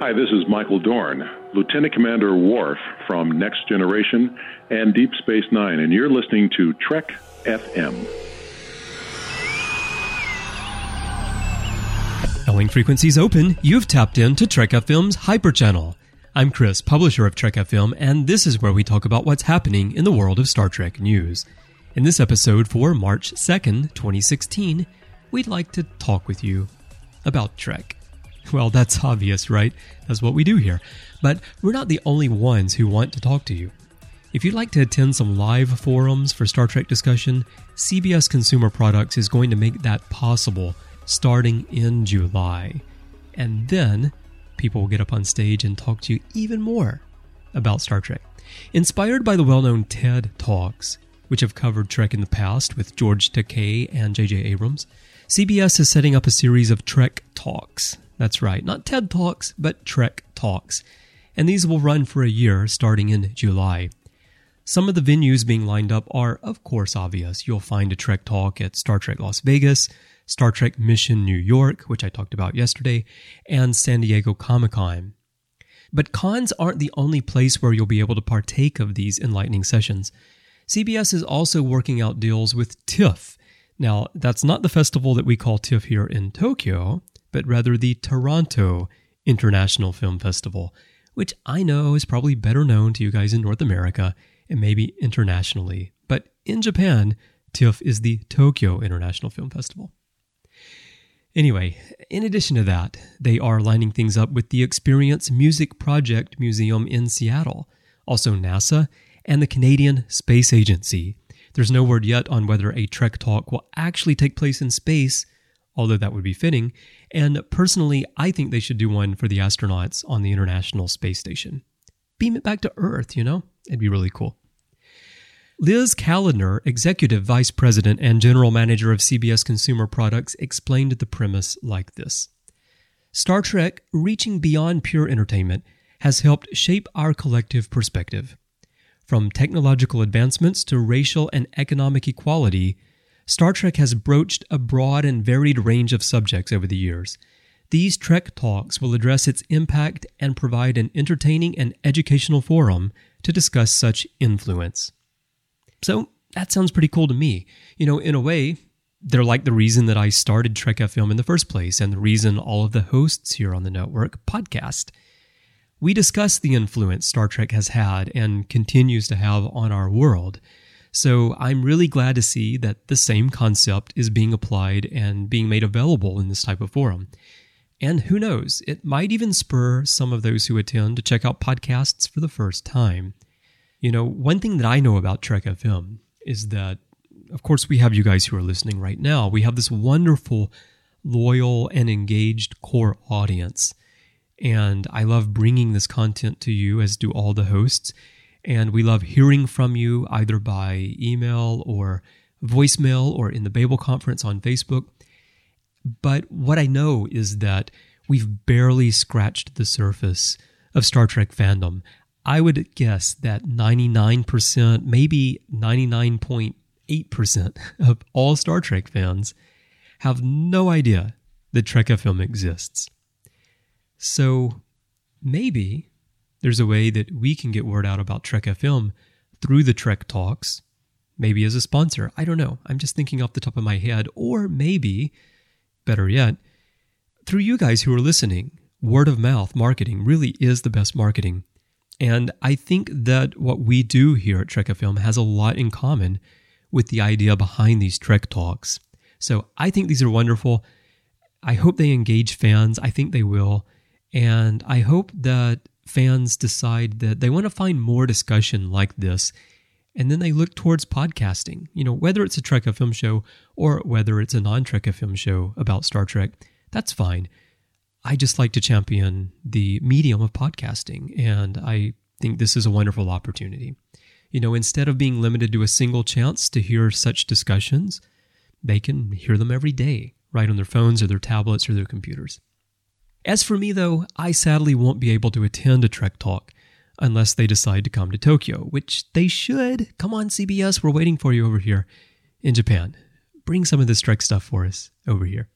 Hi, this is Michael Dorn, Lieutenant Commander Worf from Next Generation and Deep Space Nine, and you're listening to Trek FM. Hailing frequencies open, you've tapped into Trek FM's Hyper Channel. I'm Chris, publisher of Trek FM, and this is where we talk about what's happening in the world of Star Trek news. In this episode for March 2nd, 2016, we'd like to talk with you about Trek. Well, that's obvious, right? That's what we do here. But we're not the only ones who want to talk to you. If you'd like to attend some live forums for Star Trek discussion, CBS Consumer Products is going to make that possible starting in July. And then people will get up on stage and talk to you even more about Star Trek. Inspired by the well known TED Talks, which have covered Trek in the past with George Takei and J.J. Abrams, CBS is setting up a series of Trek Talks that's right, not TED Talks, but Trek Talks. And these will run for a year starting in July. Some of the venues being lined up are, of course, obvious. You'll find a Trek Talk at Star Trek Las Vegas, Star Trek Mission New York, which I talked about yesterday, and San Diego Comic Con. But cons aren't the only place where you'll be able to partake of these enlightening sessions. CBS is also working out deals with TIFF. Now, that's not the festival that we call TIFF here in Tokyo but rather the Toronto International Film Festival, which I know is probably better known to you guys in North America and maybe internationally. But in Japan, TIFF is the Tokyo International Film Festival. Anyway, in addition to that, they are lining things up with the Experience Music Project Museum in Seattle, also NASA, and the Canadian Space Agency. There's no word yet on whether a Trek Talk will actually take place in space, although that would be fitting. And personally, I think they should do one for the astronauts on the International Space Station. Beam it back to Earth, you know? It'd be really cool. Liz Kalodner, Executive Vice President and General Manager of CBS Consumer Products, explained the premise like this Star Trek, reaching beyond pure entertainment, has helped shape our collective perspective. From technological advancements to racial and economic equality, Star Trek has broached a broad and varied range of subjects over the years. These Trek Talks will address its impact and provide an entertaining and educational forum to discuss such influence. So, that sounds pretty cool to me. You know, in a way, they're like the reason that I started Trek FM in the first place and the reason all of the hosts here on the network podcast. We discuss the influence Star Trek has had and continues to have on our world. So I'm really glad to see that the same concept is being applied and being made available in this type of forum. And who knows, it might even spur some of those who attend to check out podcasts for the first time. You know, one thing that I know about Trek FM is that, of course, we have you guys who are listening right now. We have this wonderful, loyal, and engaged core audience. And I love bringing this content to you, as do all the hosts. And we love hearing from you either by email or voicemail or in the Babel conference on Facebook. But what I know is that we've barely scratched the surface of Star Trek fandom. I would guess that 99%, maybe 99.8% of all Star Trek fans have no idea that Trek FM exists. So maybe there's a way that we can get word out about Trek FM through the Trek Talks, maybe as a sponsor. I don't know. I'm just thinking off the top of my head. Or maybe, better yet, through you guys who are listening. Word of mouth marketing really is the best marketing. And I think that what we do here at Trek FM has a lot in common with the idea behind these Trek Talks. So I think these are wonderful. I hope they engage fans. I think they will. And I hope that fans decide that they want to find more discussion like this and then they look towards podcasting. You know whether it's a trek fm show or whether it's a non-trek fm show about star trek that's fine. I just like to champion the medium of podcasting and i think this is a wonderful opportunity. You know instead of being limited to a single chance to hear such discussions they can hear them every day right on their phones or their tablets or their computers as for me, though, I sadly won't be able to attend a Trek Talk unless they decide to come to Tokyo, which they should. Come on, CBS, we're waiting for you over here in Japan. Bring some of this Trek stuff for us over here.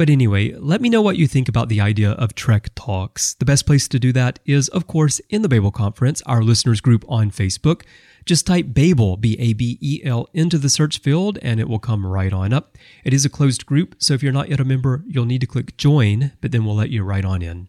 But anyway, let me know what you think about the idea of Trek Talks. The best place to do that is, of course, in the Babel Conference, our listeners group on Facebook. Just type Babel, B A B E L, into the search field and it will come right on up. It is a closed group, so if you're not yet a member, you'll need to click join, but then we'll let you right on in.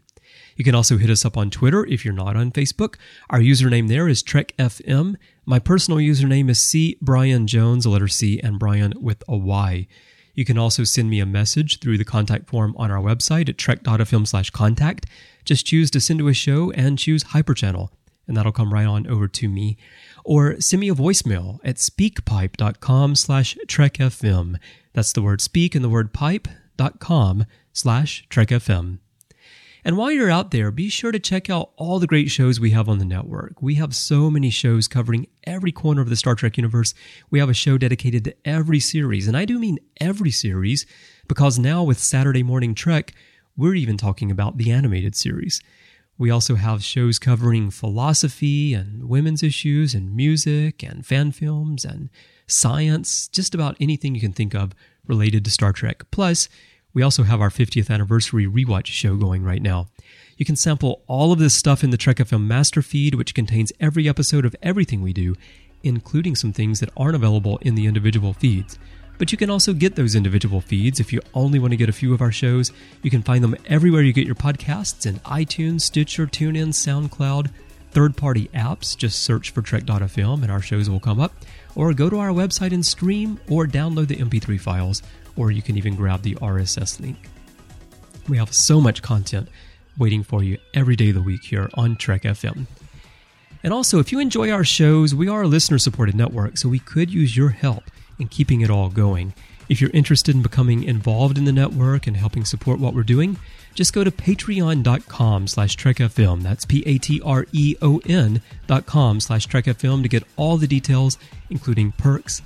You can also hit us up on Twitter if you're not on Facebook. Our username there is TrekFM. My personal username is C Bryan Jones, a letter C, and Brian with a Y. You can also send me a message through the contact form on our website at trek.fm slash contact. Just choose to send to a show and choose Hyperchannel, and that'll come right on over to me. Or send me a voicemail at speakpipe.com slash trekfm. That's the word speak and the word pipe.com slash trekfm. And while you're out there, be sure to check out all the great shows we have on the network. We have so many shows covering every corner of the Star Trek universe. We have a show dedicated to every series, and I do mean every series, because now with Saturday Morning Trek, we're even talking about the animated series. We also have shows covering philosophy and women's issues and music and fan films and science, just about anything you can think of related to Star Trek. Plus, we also have our 50th anniversary rewatch show going right now. You can sample all of this stuff in the Trek FM master feed, which contains every episode of everything we do, including some things that aren't available in the individual feeds. But you can also get those individual feeds if you only want to get a few of our shows. You can find them everywhere you get your podcasts in iTunes, Stitcher, TuneIn, SoundCloud, third party apps. Just search for Trek.fm and our shows will come up. Or go to our website and stream or download the MP3 files or you can even grab the RSS link. We have so much content waiting for you every day of the week here on Trek FM. And also, if you enjoy our shows, we are a listener supported network, so we could use your help in keeping it all going. If you're interested in becoming involved in the network and helping support what we're doing, just go to patreon.com slash trekfm. That's P-A-T-R-E-O-N dot com slash trekfm to get all the details, including perks,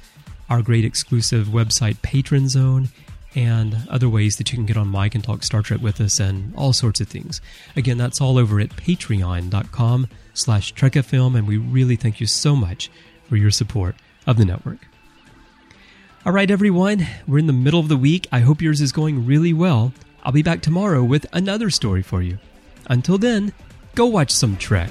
our great exclusive website Patron Zone, and other ways that you can get on mic and talk Star Trek with us and all sorts of things. Again, that's all over at patreon.com slash trekfm, and we really thank you so much for your support of the network. All right, everyone, we're in the middle of the week. I hope yours is going really well. I'll be back tomorrow with another story for you. Until then, go watch some Trek.